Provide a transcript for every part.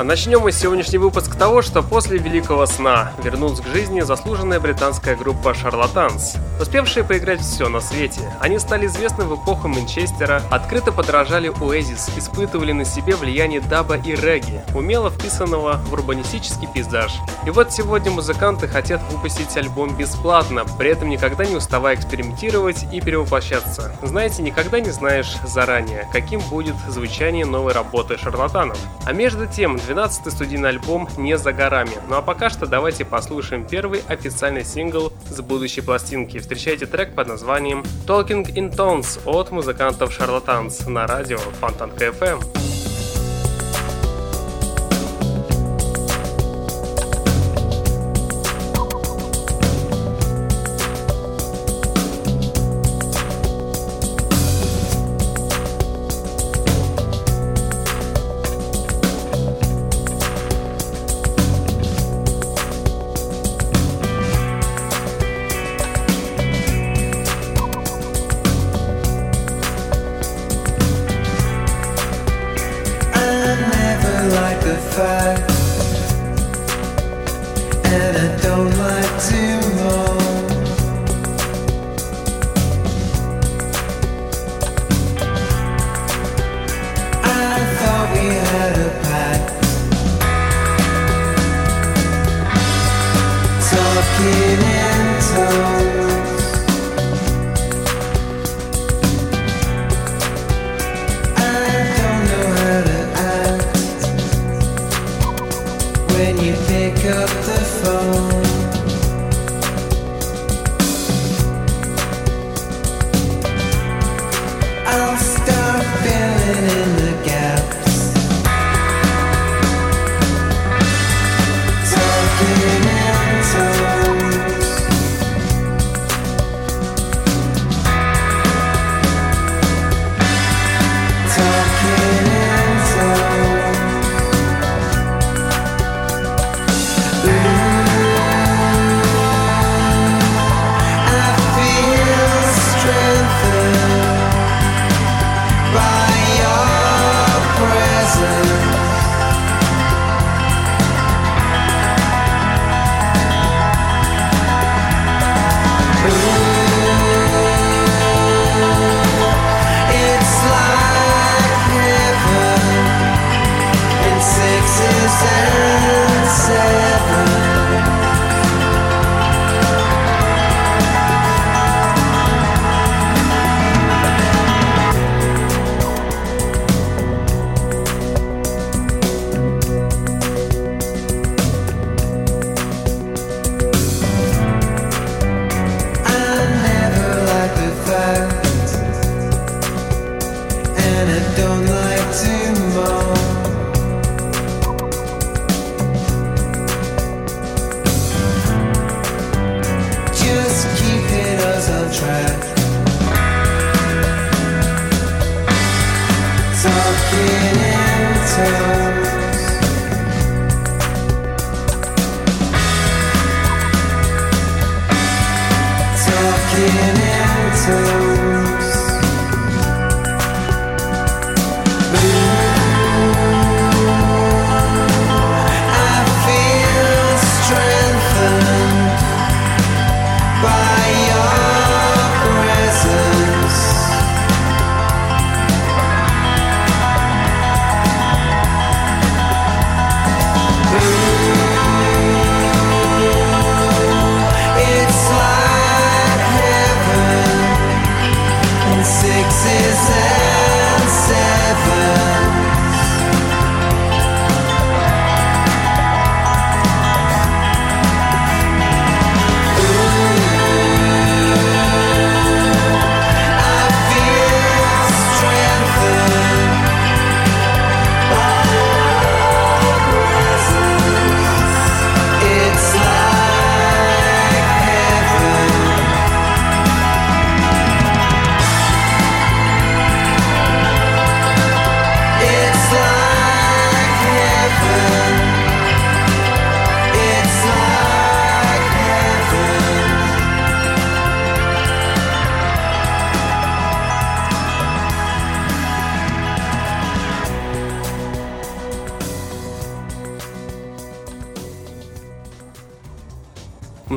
А начнем мы сегодняшний выпуск того, что после Великого Сна вернулась к жизни заслуженная британская группа Шарлатанс, успевшие поиграть все на свете. Они стали известны в эпоху Манчестера, открыто подражали Оазис, испытывали на себе влияние даба и регги, умело вписанного в урбанистический пейзаж. И вот сегодня музыканты хотят выпустить альбом бесплатно, при этом никогда не уставая экспериментировать и перевоплощаться. Знаете, никогда не знаешь заранее, каким будет звучание новой работы шарлатанов. А между тем, 12-й студийный альбом не за горами. Ну а пока что давайте послушаем первый официальный сингл с будущей пластинки. Встречайте трек под названием Talking in Tones от музыкантов Шарлатанс на радио Фонтанка FM.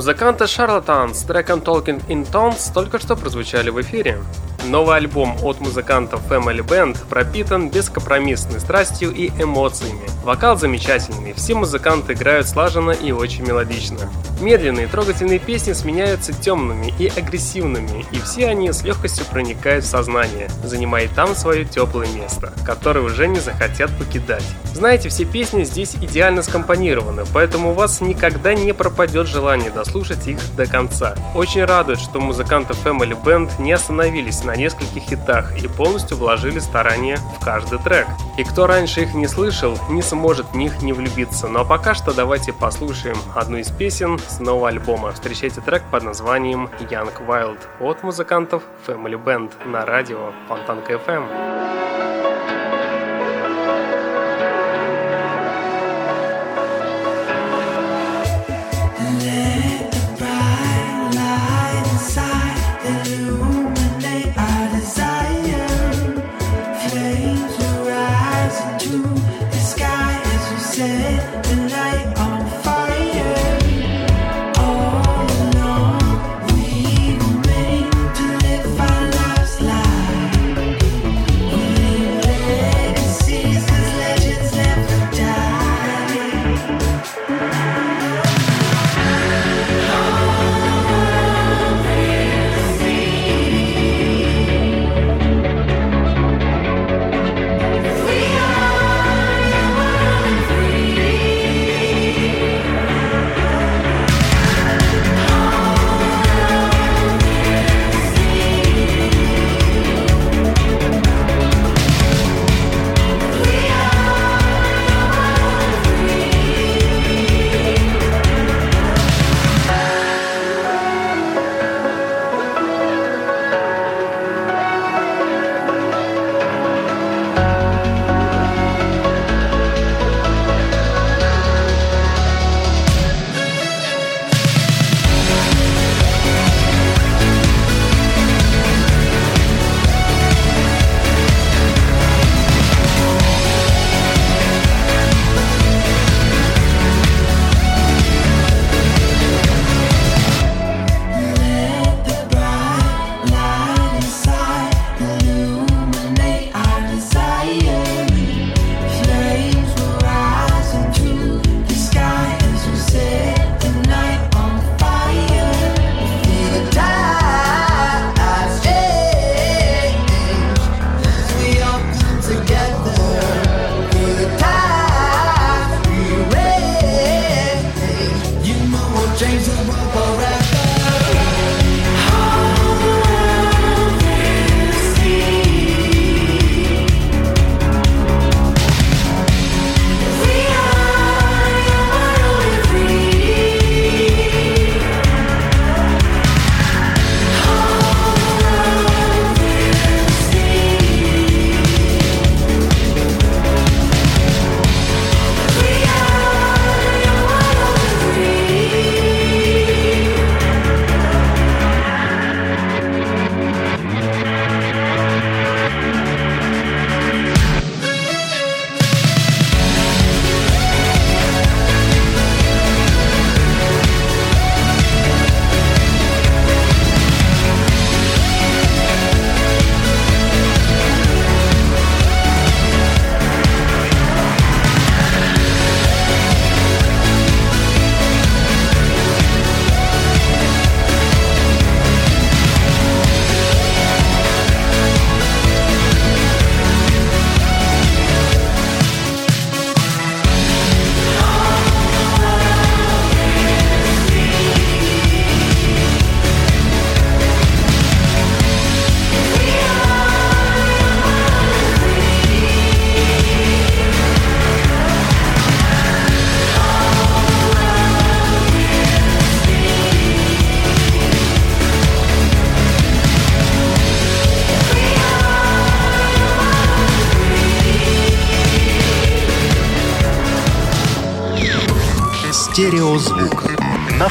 Музыканты Charlatans с треком Talking in Tones только что прозвучали в эфире. Новый альбом от музыкантов Family Band пропитан бескомпромиссной страстью и эмоциями. Вокал замечательный, все музыканты играют слаженно и очень мелодично. Медленные трогательные песни сменяются темными и агрессивными, и все они с легкостью проникают в сознание, занимая там свое теплое место, которое уже не захотят покидать. Знаете, все песни здесь идеально скомпонированы, поэтому у вас никогда не пропадет желание дослушать их до конца. Очень радует, что музыканты Family Band не остановились на нескольких хитах и полностью вложили старания в каждый трек. И кто раньше их не слышал, не сможет в них не влюбиться. Но пока что давайте послушаем одну из песен с нового альбома. Встречайте трек под названием Young Wild от музыкантов Family Band на радио Фонтанка FM.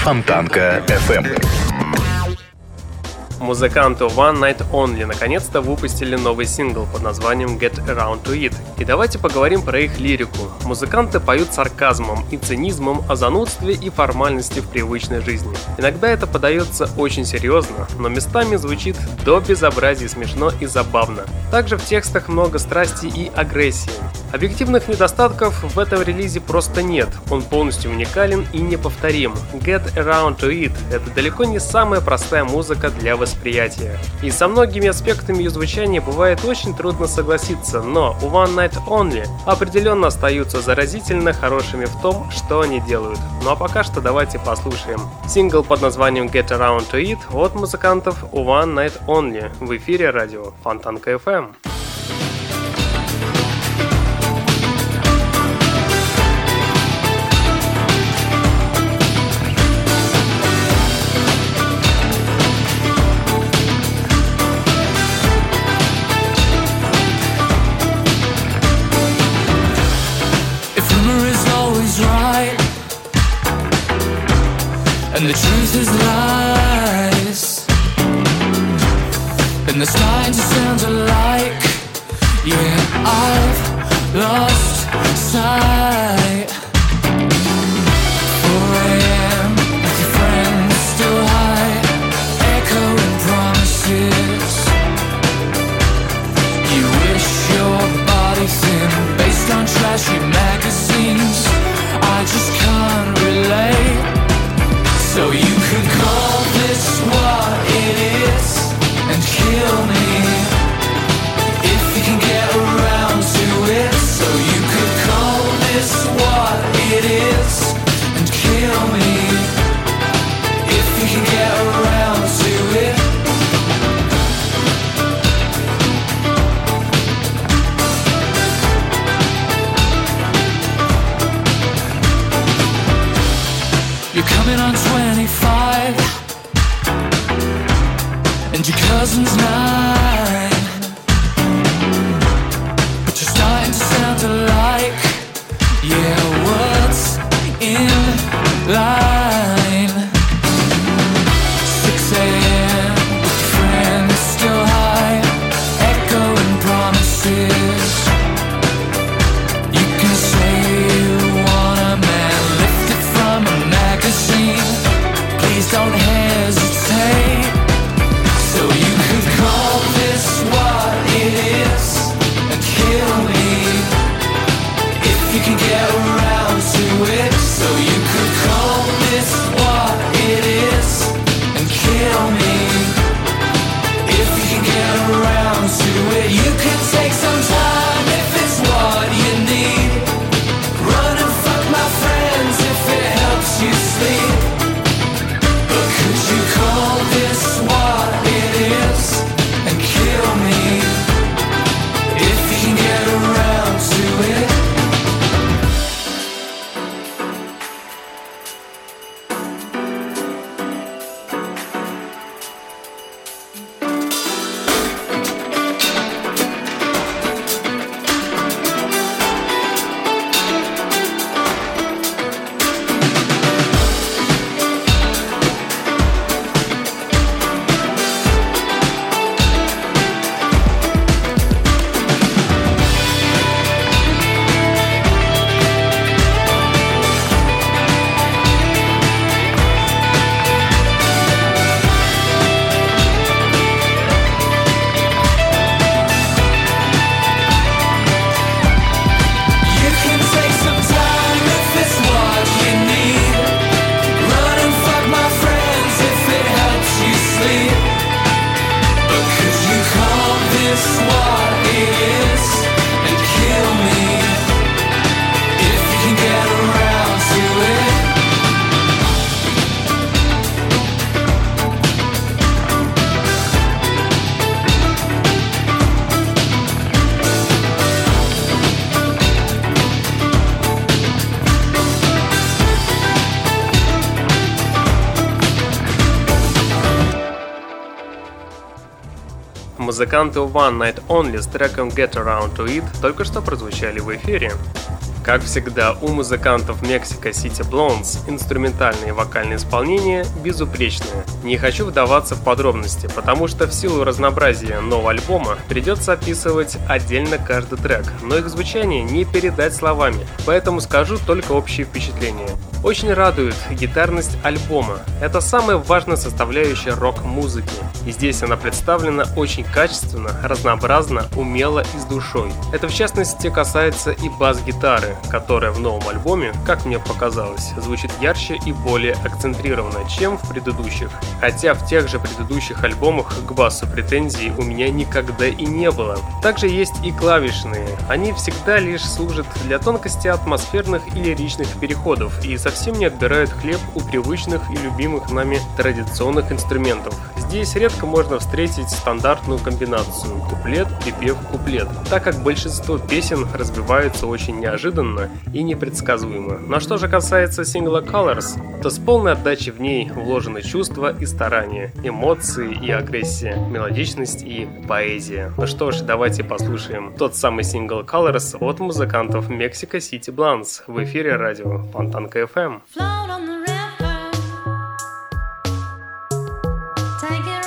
Фонтанка FM. Музыканты One Night Only наконец-то выпустили новый сингл под названием Get Around to It. И давайте поговорим про их лирику. Музыканты поют сарказмом и цинизмом о занудстве и формальности в привычной жизни. Иногда это подается очень серьезно, но местами звучит до безобразия смешно и забавно. Также в текстах много страсти и агрессии. Объективных недостатков в этом релизе просто нет, он полностью уникален и неповторим. Get Around to It — это далеко не самая простая музыка для восприятия. И со многими аспектами ее звучания бывает очень трудно согласиться, но у One Night Only определенно остаются заразительно хорошими в том, что они делают. Ну а пока что давайте послушаем. Сингл под названием Get Around to It от музыкантов One Night Only в эфире радио Фонтанка FM. Музыканты One Night Only с треком Get Around to It только что прозвучали в эфире. Как всегда, у музыкантов Mexico City Blondes инструментальное и вокальное исполнение безупречное. Не хочу вдаваться в подробности, потому что в силу разнообразия нового альбома придется описывать отдельно каждый трек, но их звучание не передать словами, поэтому скажу только общие впечатления. Очень радует гитарность альбома. Это самая важная составляющая рок-музыки. И здесь она представлена очень качественно, разнообразно, умело и с душой. Это в частности касается и бас-гитары, которая в новом альбоме, как мне показалось, звучит ярче и более акцентрированно, чем в предыдущих. Хотя в тех же предыдущих альбомах к басу претензий у меня никогда и не было. Также есть и клавишные. Они всегда лишь служат для тонкости атмосферных и лиричных переходов и совсем не отбирают хлеб у привычных и любимых нами традиционных инструментов. Здесь редко можно встретить стандартную комбинацию куплет, припев, куплет, так как большинство песен разбиваются очень неожиданно и непредсказуемо. Но что же касается сингла Colors, то с полной отдачей в ней вложены чувства и старания, эмоции и агрессия, мелодичность и поэзия. Ну что ж, давайте послушаем тот самый сингл Colors от музыкантов Mexico City Blondes в эфире радио Фонтанка FM. Float on the Вы слушаете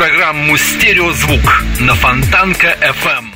программу «Стереозвук» на Фонтанка FM.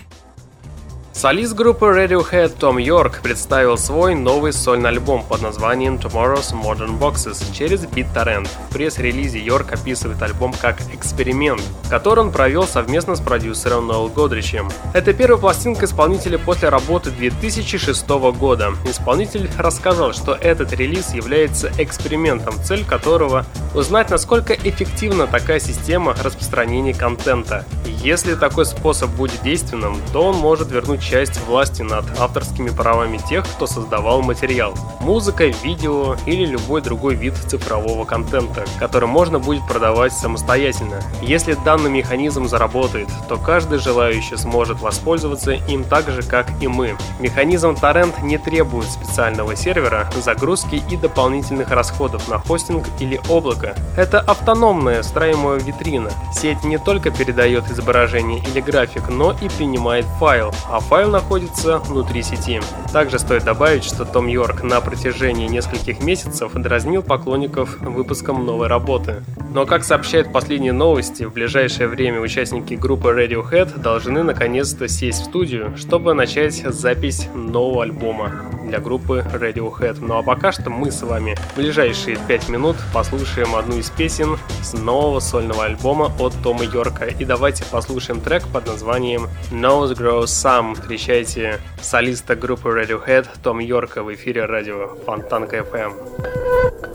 Солист группы Radiohead Том Йорк представил свой новый сольный альбом под названием Tomorrow's Modern Boxes через BitTorrent. В пресс-релизе Йорк описывает альбом как эксперимент, который он провел совместно с продюсером Ноэл Годричем. Это первая пластинка исполнителя после работы 2006 года. Исполнитель рассказал, что этот релиз является экспериментом, цель которого узнать, насколько эффективна такая система распространения контента. Если такой способ будет действенным, то он может вернуть часть власти над авторскими правами тех, кто создавал материал. Музыка, видео или любой другой вид цифрового контента, который можно будет продавать самостоятельно. Если данный механизм заработает, то каждый желающий сможет воспользоваться им так же, как и мы. Механизм торрент не требует специального сервера, загрузки и дополнительных расходов на хостинг или облако. Это автономная встраиваемая витрина. Сеть не только передает изображение или график, но и принимает файл, а файл файл находится внутри сети. Также стоит добавить, что Том Йорк на протяжении нескольких месяцев дразнил поклонников выпуском новой работы. Но, как сообщают последние новости, в ближайшее время участники группы Radiohead должны наконец-то сесть в студию, чтобы начать запись нового альбома для группы Radiohead. Ну а пока что мы с вами в ближайшие 5 минут послушаем одну из песен с нового сольного альбома от Тома Йорка. И давайте послушаем трек под названием Nose Grows Some встречайте солиста группы Radiohead Том Йорка в эфире радио Фонтанка FM.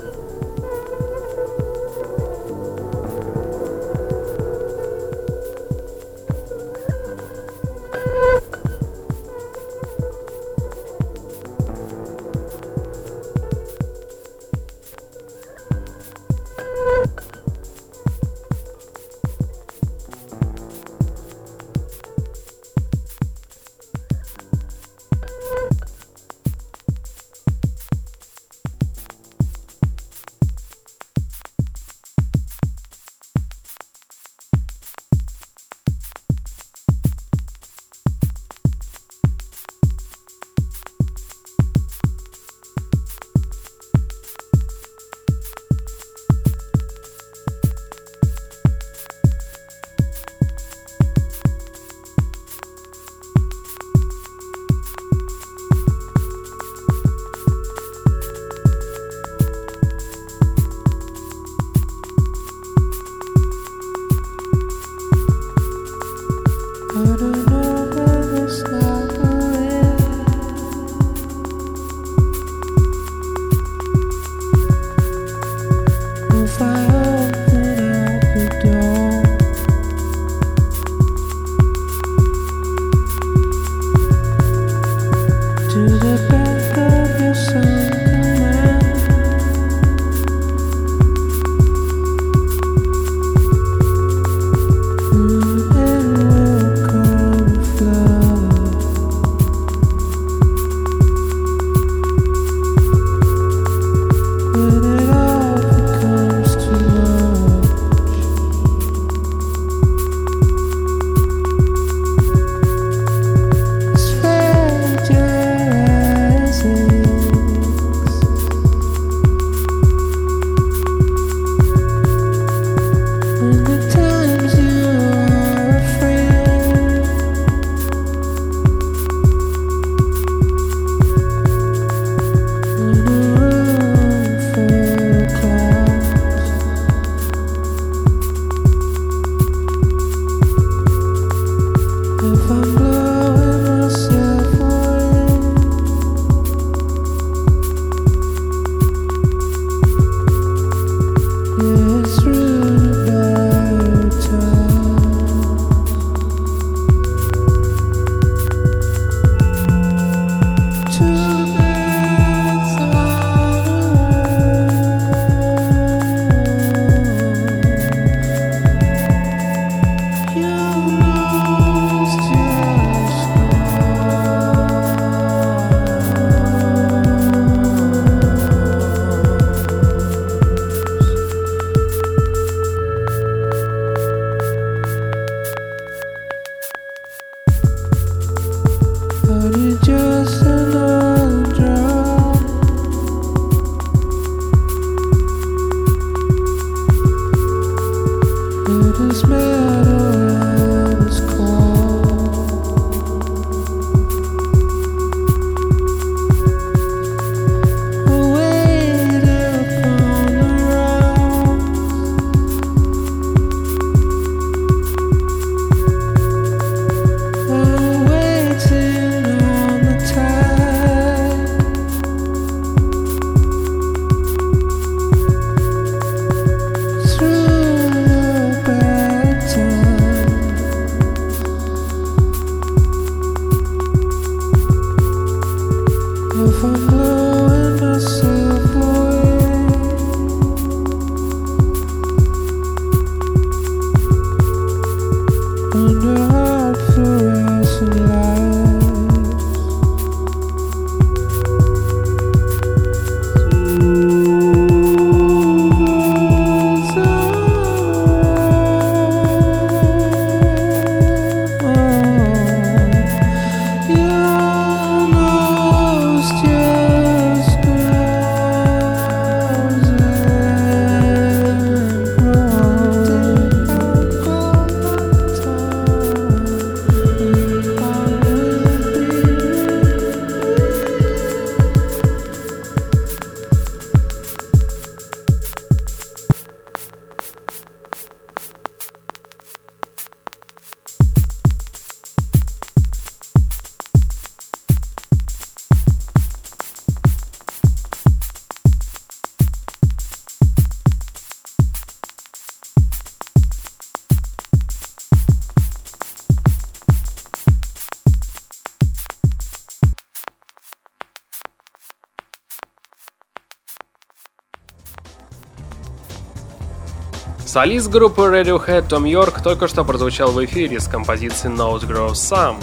Солист группы Radiohead Том Йорк только что прозвучал в эфире с композицией Nose Grows Some.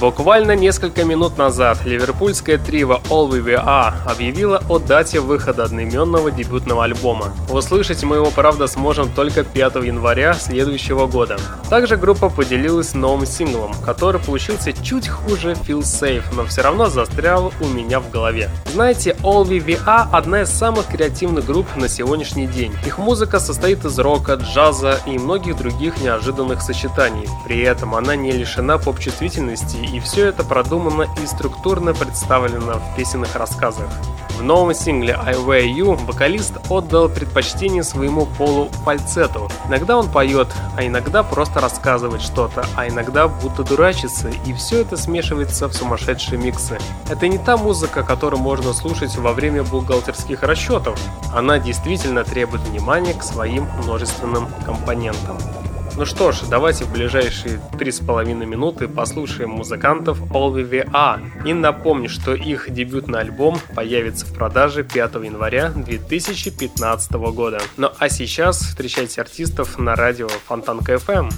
Буквально несколько минут назад ливерпульская трива All We We Are объявила о дате выхода одноименного дебютного альбома. Услышать мы его, правда, сможем только 5 января следующего года. Также группа поделилась новым синглом, который получился чуть хуже Feel Safe, но все равно застрял у меня в голове. Знаете, All Are одна из самых креативных групп на сегодняшний день. Их музыка состоит из рока, джаза и многих других неожиданных сочетаний. При этом она не лишена поп-чувствительности и все это продумано и структурно представлено в песенных рассказах. В новом сингле I Wear You вокалист отдал предпочтение своему полу фальцету. Иногда он поет, а иногда просто рассказывает что-то, а иногда будто дурачится, и все это смешивается в сумасшедшие миксы. Это не та музыка, которую можно слушать во время бухгалтерских расчетов. Она действительно требует внимания к своим множественным компонентам. Ну что ж, давайте в ближайшие три с половиной минуты послушаем музыкантов All. И напомню, что их дебютный альбом появится в продаже 5 января 2015 года. Ну а сейчас встречайте артистов на радио Фонтанка FM.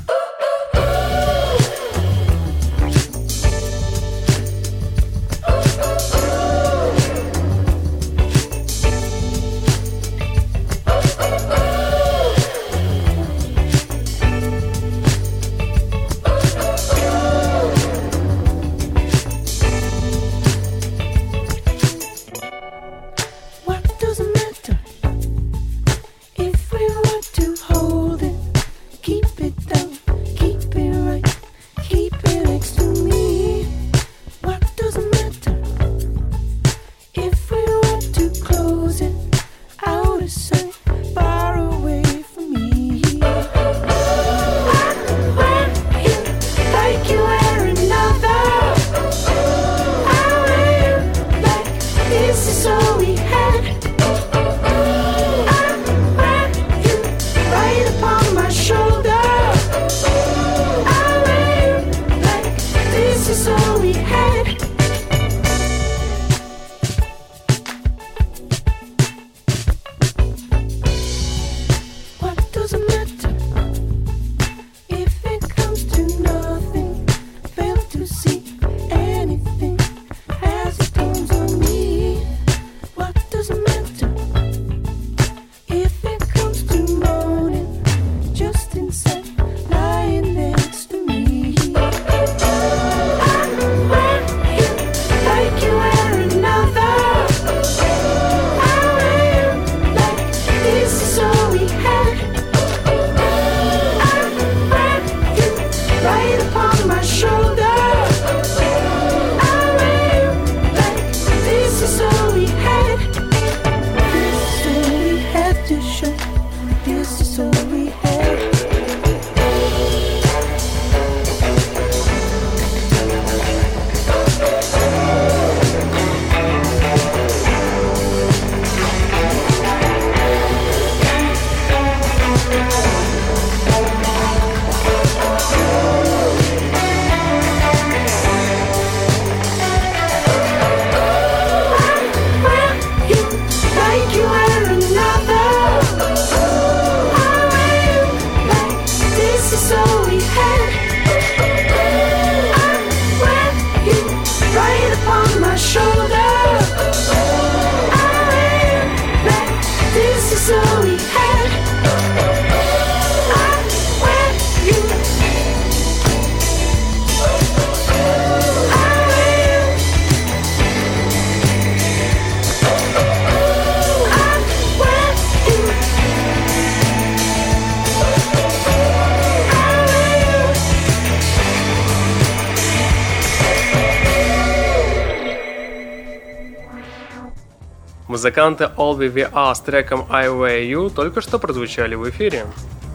Музыканты All VVA с треком I Wear You только что прозвучали в эфире.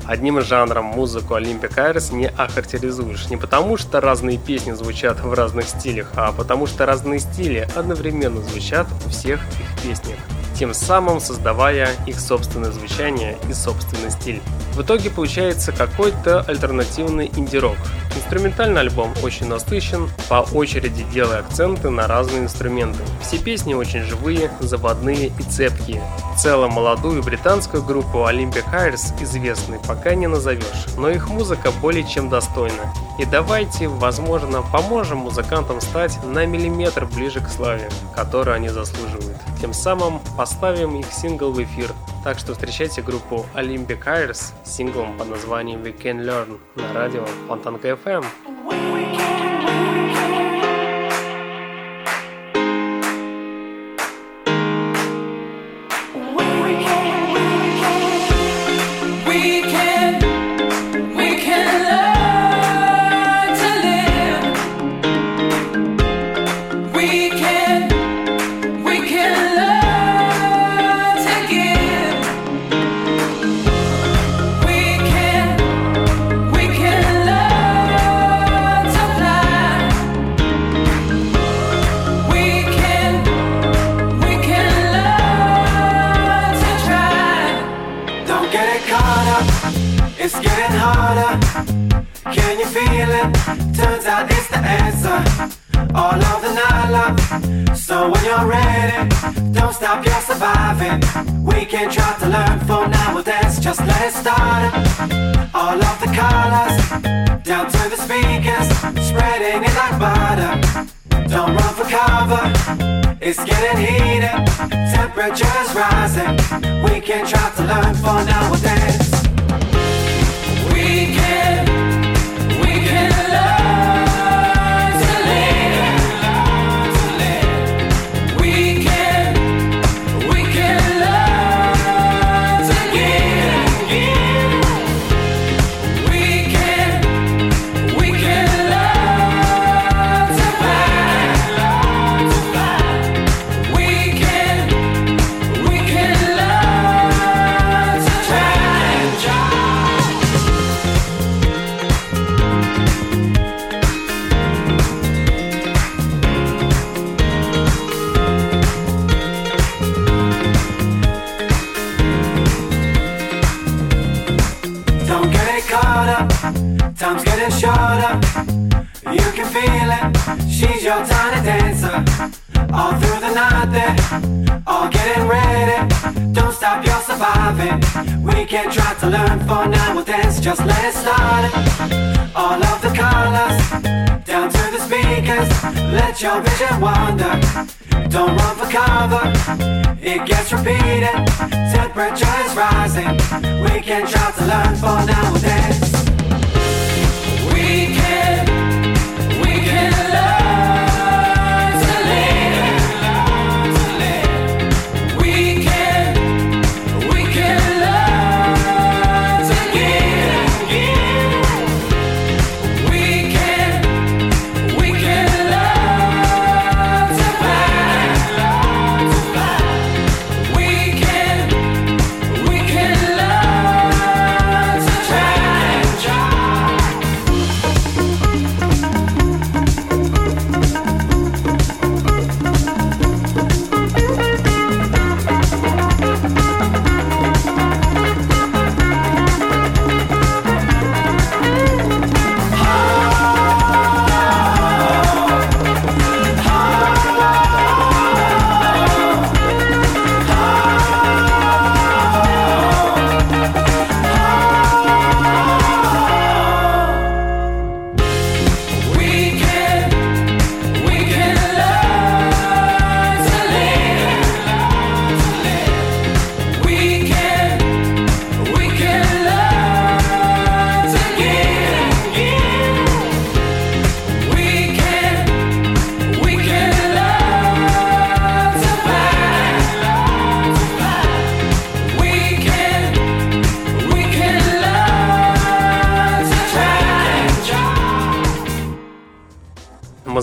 Одним жанром музыку Olympic Iris не охарактеризуешь. Не потому, что разные песни звучат в разных стилях, а потому что разные стили одновременно звучат у всех их песнях. Тем самым создавая их собственное звучание и собственный стиль. В итоге получается какой-то альтернативный инди-рок. Инструментальный альбом очень насыщен, по очереди делая акценты на разные инструменты. Все песни очень живые, заводные и цепкие. В целом молодую британскую группу Olympic Hires известной пока не назовешь, но их музыка более чем достойна. И давайте, возможно, поможем музыкантам стать на миллиметр ближе к славе, которую они заслуживают. Тем самым поставим их сингл в эфир. Так что встречайте группу Olympic Hires с синглом под названием We Can Learn на радио Фонтанка FM. getting heated, temperatures rising. We can try to learn for now. Run for cover, it gets repeated. Temperature is rising. We can try to learn for nowadays. We can, we can learn.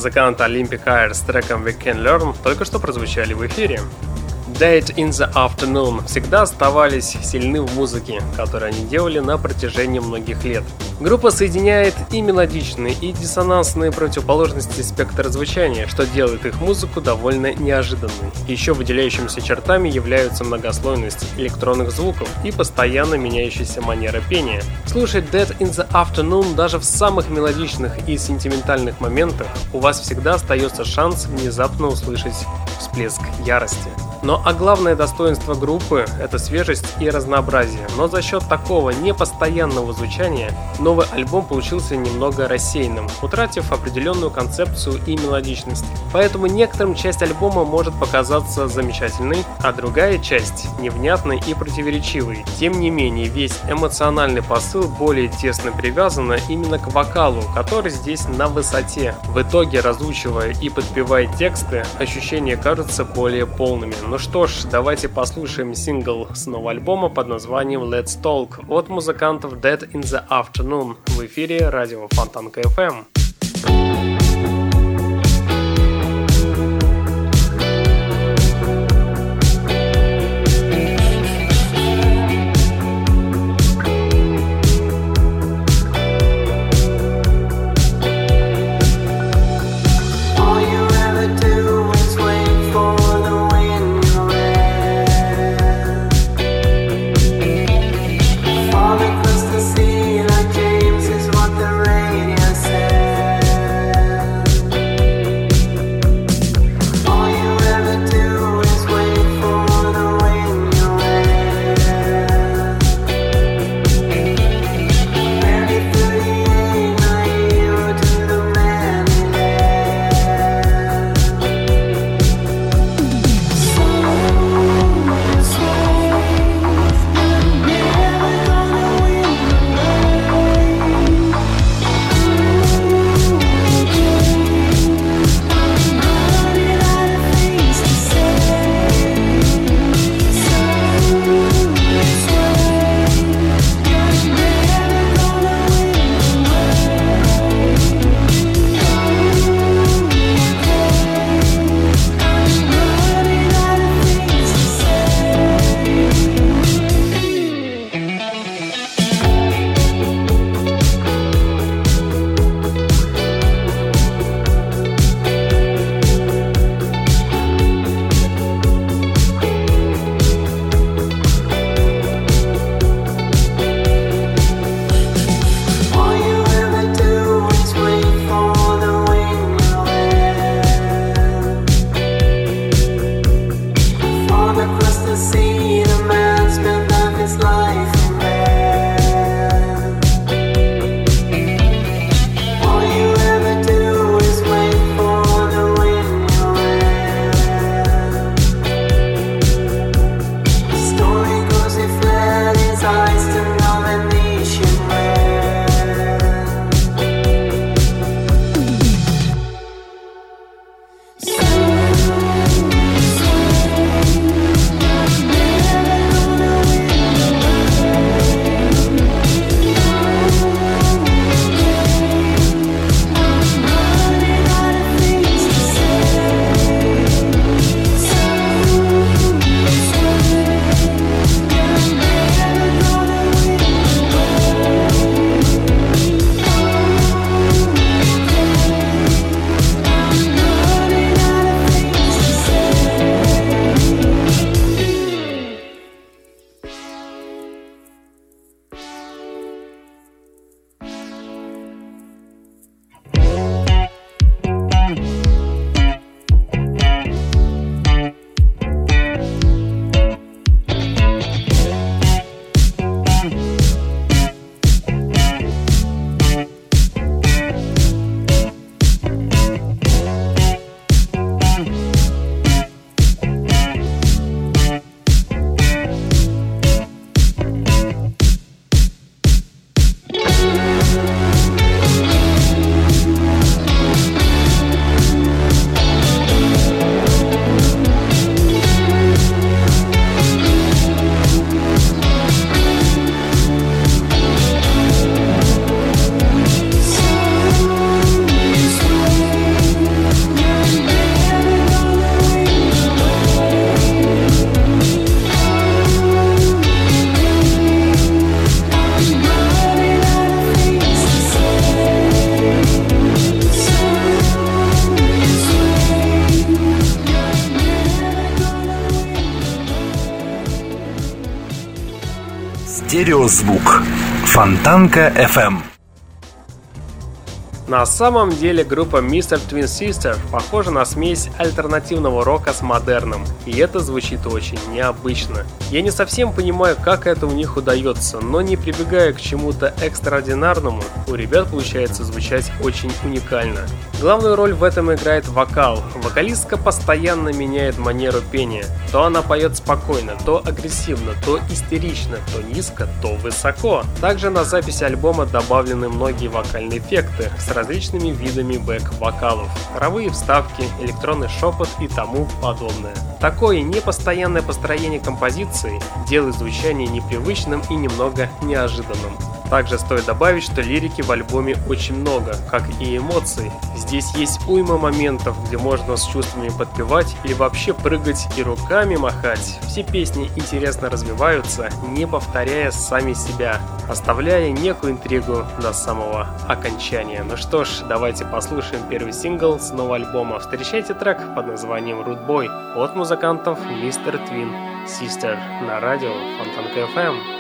Музыканта Olympic Air с треком We Can Learn только что прозвучали в эфире. Date in the Afternoon всегда оставались сильны в музыке, которую они делали на протяжении многих лет. Группа соединяет и мелодичные, и диссонансные противоположности спектра звучания, что делает их музыку довольно неожиданной. Еще выделяющимися чертами являются многослойность электронных звуков и постоянно меняющаяся манера пения. Слушать Dead in the Afternoon даже в самых мелодичных и сентиментальных моментах у вас всегда остается шанс внезапно услышать всплеск ярости. Но а главное достоинство группы – это свежесть и разнообразие. Но за счет такого непостоянного звучания новый альбом получился немного рассеянным, утратив определенную концепцию и мелодичность. Поэтому некоторым часть альбома может показаться замечательной, а другая часть – невнятной и противоречивой. Тем не менее, весь эмоциональный посыл более тесно привязан именно к вокалу, который здесь на высоте. В итоге, разучивая и подпевая тексты, ощущения кажутся более полными. Но ну что ж, давайте послушаем сингл с нового альбома под названием Let's Talk от музыкантов Dead in the Afternoon в эфире радио Фонтанка FM. Стереозвук. Фонтанка FM. На самом деле группа Mr. Twin Sister похожа на смесь альтернативного рока с модерном, и это звучит очень необычно. Я не совсем понимаю, как это у них удается, но не прибегая к чему-то экстраординарному, у ребят получается звучать очень уникально. Главную роль в этом играет вокал. Вокалистка постоянно меняет манеру пения. То она поет спокойно, то агрессивно, то истерично, то низко, то высоко. Также на записи альбома добавлены многие вокальные эффекты с различными видами бэк-вокалов, хоровые вставки, электронный шепот и тому подобное. Такое непостоянное построение композиции делает звучание непривычным и немного неожиданным. Также стоит добавить, что лирики в альбоме очень много, как и эмоций. Здесь есть уйма моментов, где можно с чувствами подпевать или вообще прыгать и руками махать. Все песни интересно развиваются, не повторяя сами себя, оставляя некую интригу до самого окончания. Ну что ж, давайте послушаем первый сингл с нового альбома. Встречайте трек под названием Boy от музыкантов Mr. Twin Sister на радио Фонтанка FM.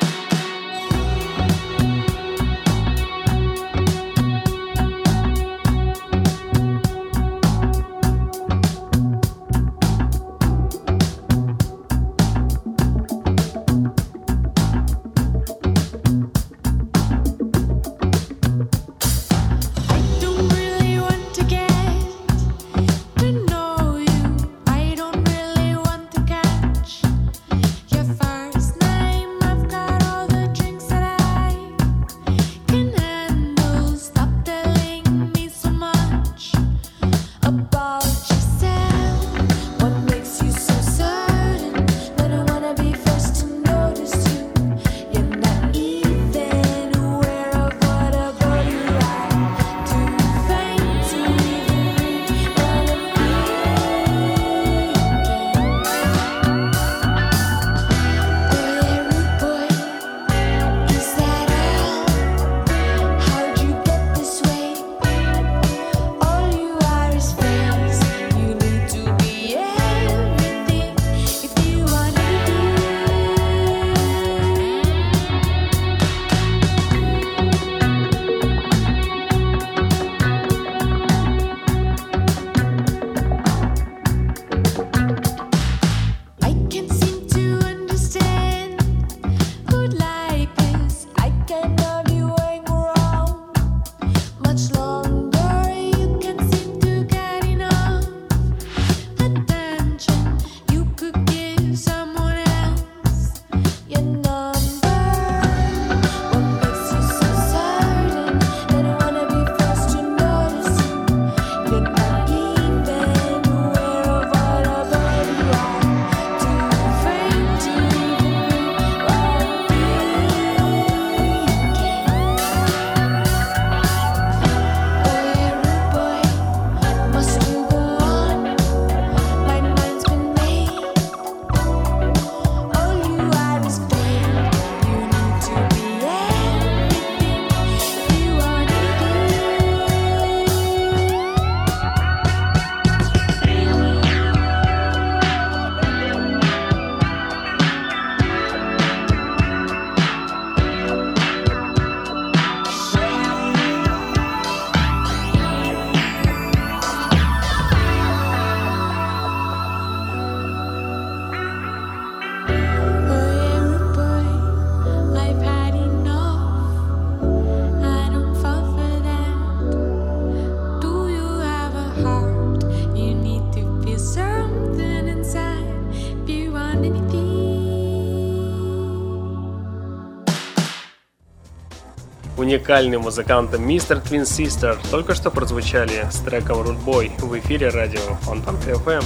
Уникальным музыкантом Mr. Twin Sister только что прозвучали с треком Boy в эфире радио Фонтанка FM.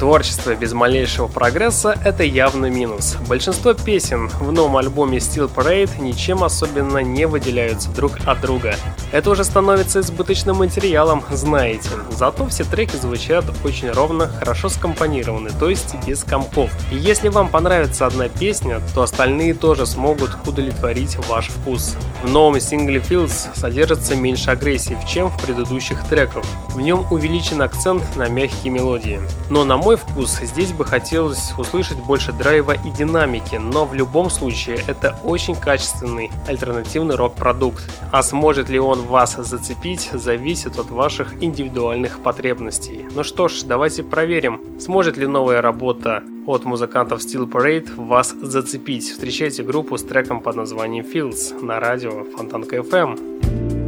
Творчество без малейшего прогресса – это явный минус. Большинство песен в новом альбоме Steel Parade ничем особенно не выделяются друг от друга. Это уже становится избыточным материалом, знаете. Зато все треки звучат очень ровно, хорошо скомпонированы, то есть без компов. И если вам понравится одна песня, то остальные тоже смогут удовлетворить ваш вкус. В новом сингле Fields содержится меньше агрессии, чем в предыдущих треках. В нем увеличен акцент на мягкие мелодии. Но на мой вкус, здесь бы хотелось услышать больше драйва и динамики, но в любом случае это очень качественный альтернативный рок-продукт. А сможет ли он вас зацепить, зависит от ваших индивидуальных потребностей. Ну что ж, давайте проверим, сможет ли новая работа от музыкантов Steel Parade вас зацепить. Встречайте группу с треком под названием Fields на радио Фонтанка FM.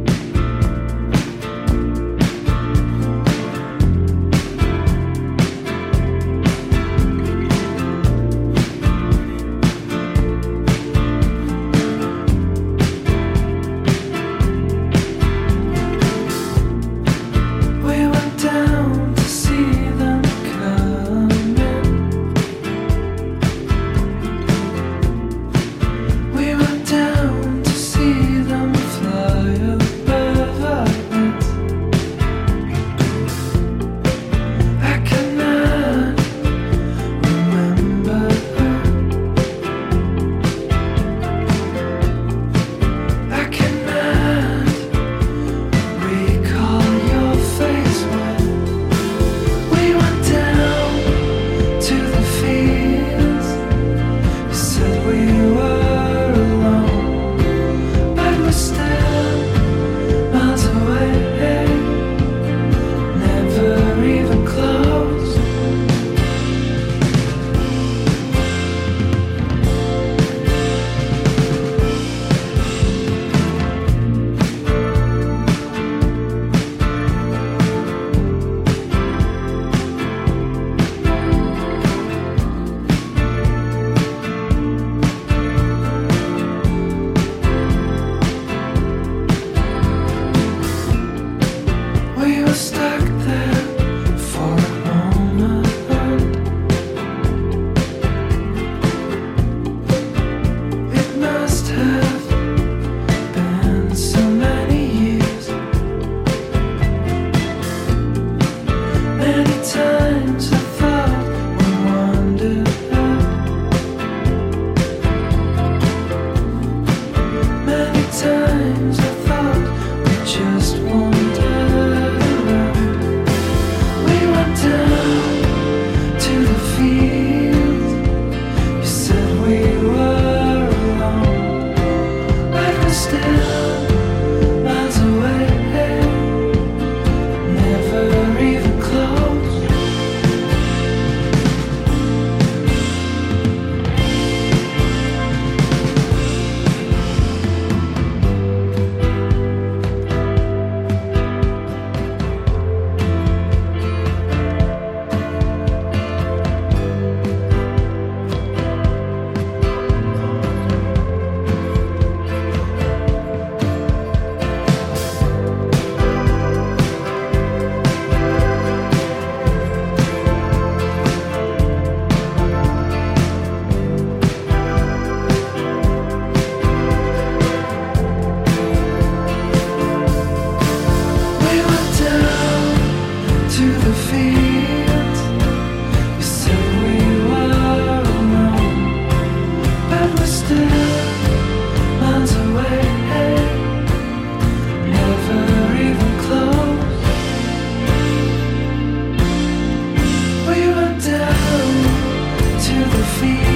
You.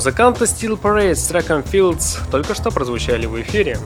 Музыканты Steel Parade с треком Fields только что прозвучали в эфире.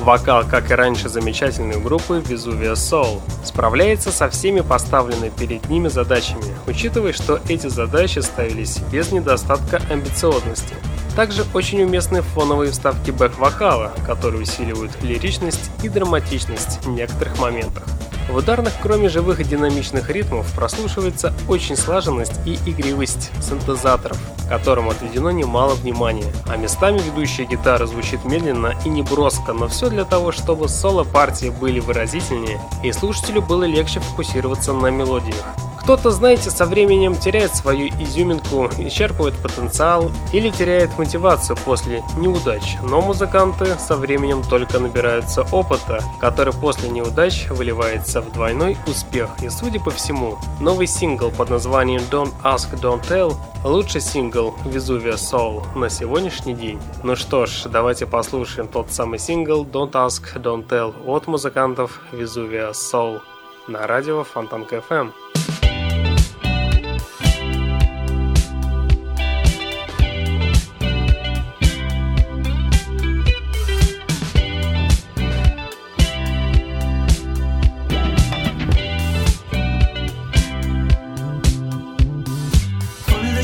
Вокал, как и раньше замечательной группы Vesuvius Soul, справляется со всеми поставленными перед ними задачами, учитывая, что эти задачи ставились без недостатка амбициозности. Также очень уместны фоновые вставки бэк-вокала, которые усиливают лиричность и драматичность в некоторых моментах. В ударных, кроме живых и динамичных ритмов, прослушивается очень слаженность и игривость синтезаторов, которым отведено немало внимания. А местами ведущая гитара звучит медленно и не броско, но все для того, чтобы соло-партии были выразительнее и слушателю было легче фокусироваться на мелодиях. Кто-то, знаете, со временем теряет свою изюминку, исчерпывает потенциал или теряет мотивацию после неудач, но музыканты со временем только набираются опыта, который после неудач выливается в двойной успех. И судя по всему, новый сингл под названием Don't Ask, Don't Tell лучший сингл Vesuvia Soul на сегодняшний день. Ну что ж, давайте послушаем тот самый сингл Don't Ask, Don't Tell от музыкантов Vesuvia Soul на радио Фонтанка FM.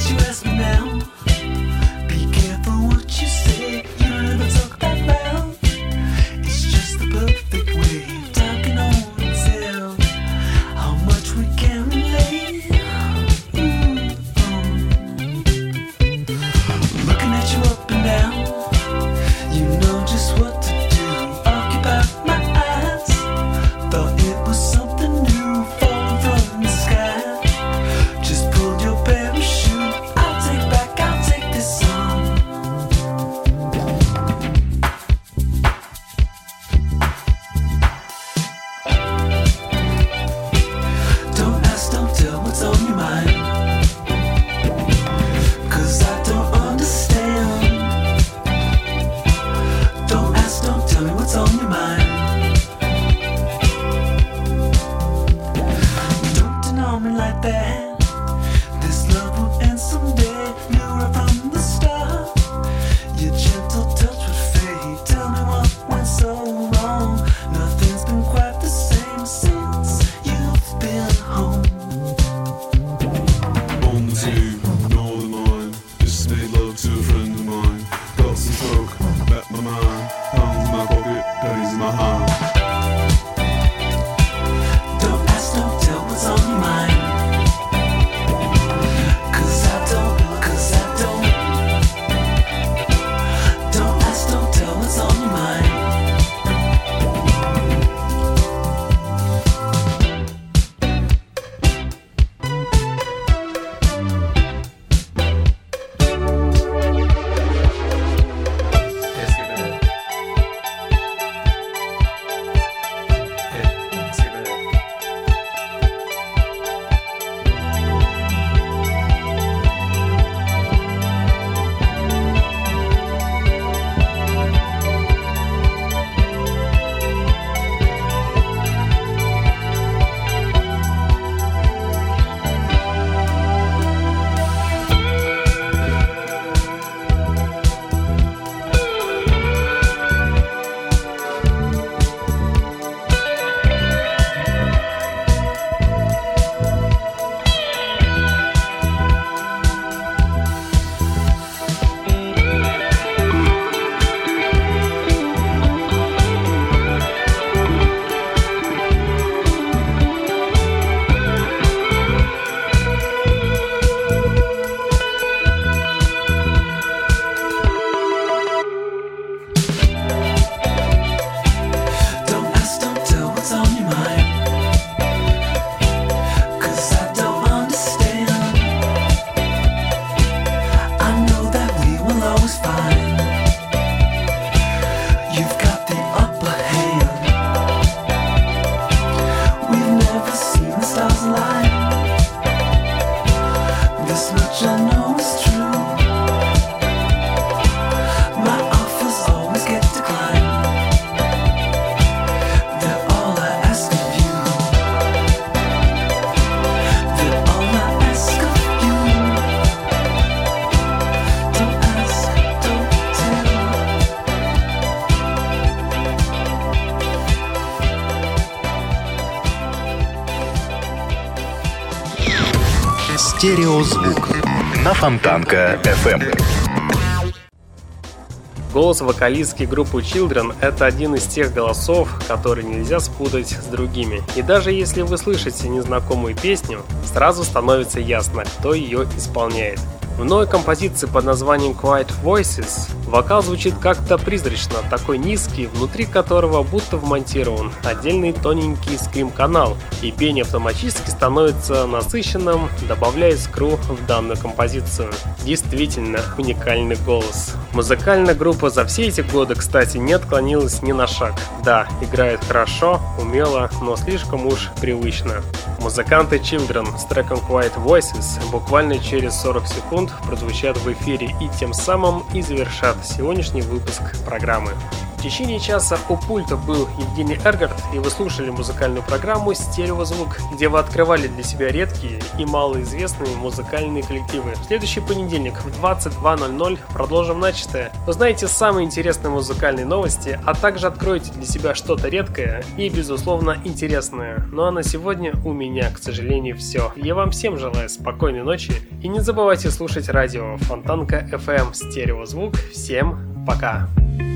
Стереозвук Фонтанка FM. Голос вокалистки группы Children – это один из тех голосов, которые нельзя спутать с другими. И даже если вы слышите незнакомую песню, сразу становится ясно, кто ее исполняет. В новой композиции под названием Quiet Voices вокал звучит как-то призрачно, такой низкий, внутри которого будто вмонтирован отдельный тоненький скрим-канал, и пение автоматически становится насыщенным, добавляя скру в данную композицию. Действительно уникальный голос. Музыкальная группа за все эти годы, кстати, не отклонилась ни на шаг. Да, играет хорошо, умело, но слишком уж привычно. Музыканты Children с треком Quiet Voices буквально через 40 секунд прозвучат в эфире и тем самым и завершат сегодняшний выпуск программы течение часа у пульта был Евгений Эргард, и вы слушали музыкальную программу «Стереозвук», где вы открывали для себя редкие и малоизвестные музыкальные коллективы. В следующий понедельник в 22.00 продолжим начатое. Узнаете самые интересные музыкальные новости, а также откроете для себя что-то редкое и, безусловно, интересное. Ну а на сегодня у меня, к сожалению, все. Я вам всем желаю спокойной ночи и не забывайте слушать радио Фонтанка FM Стереозвук. Всем пока! listening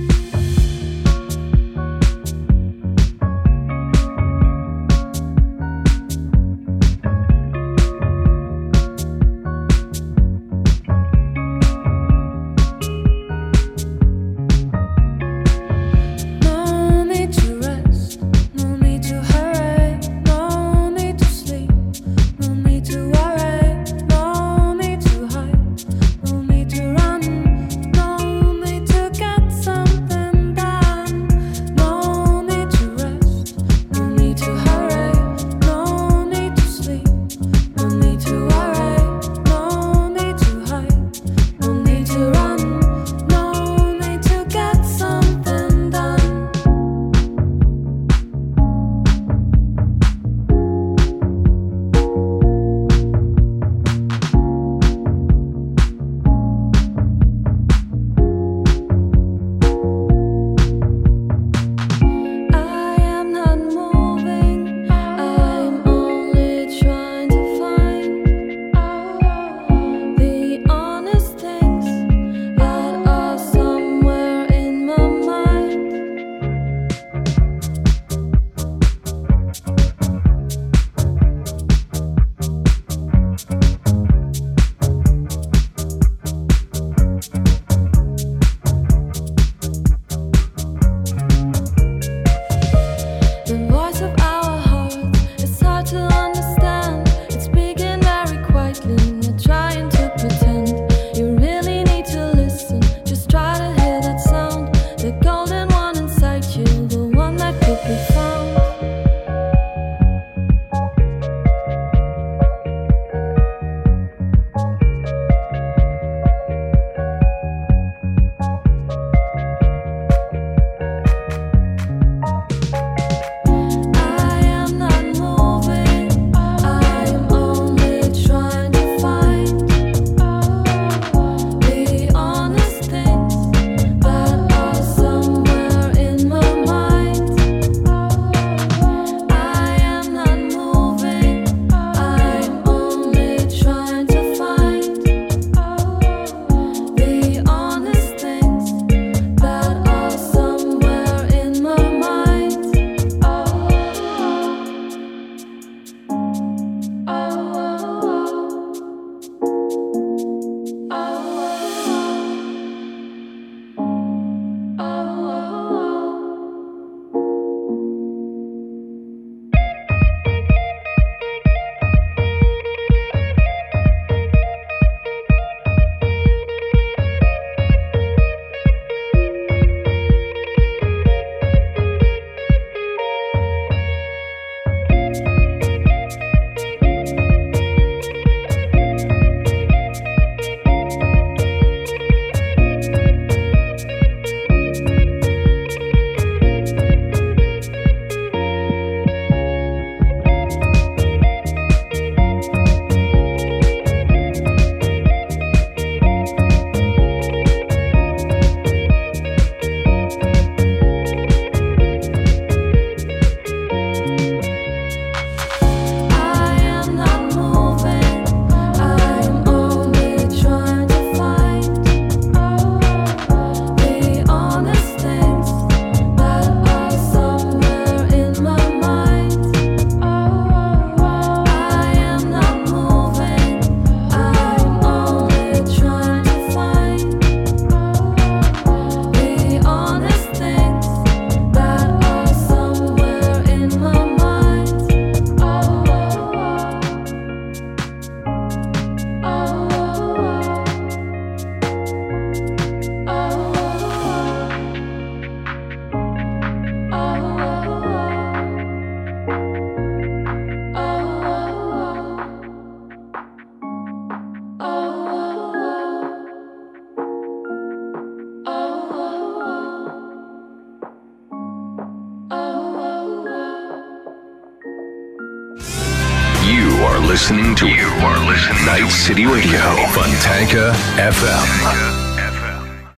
City Radio, Fontanka FM.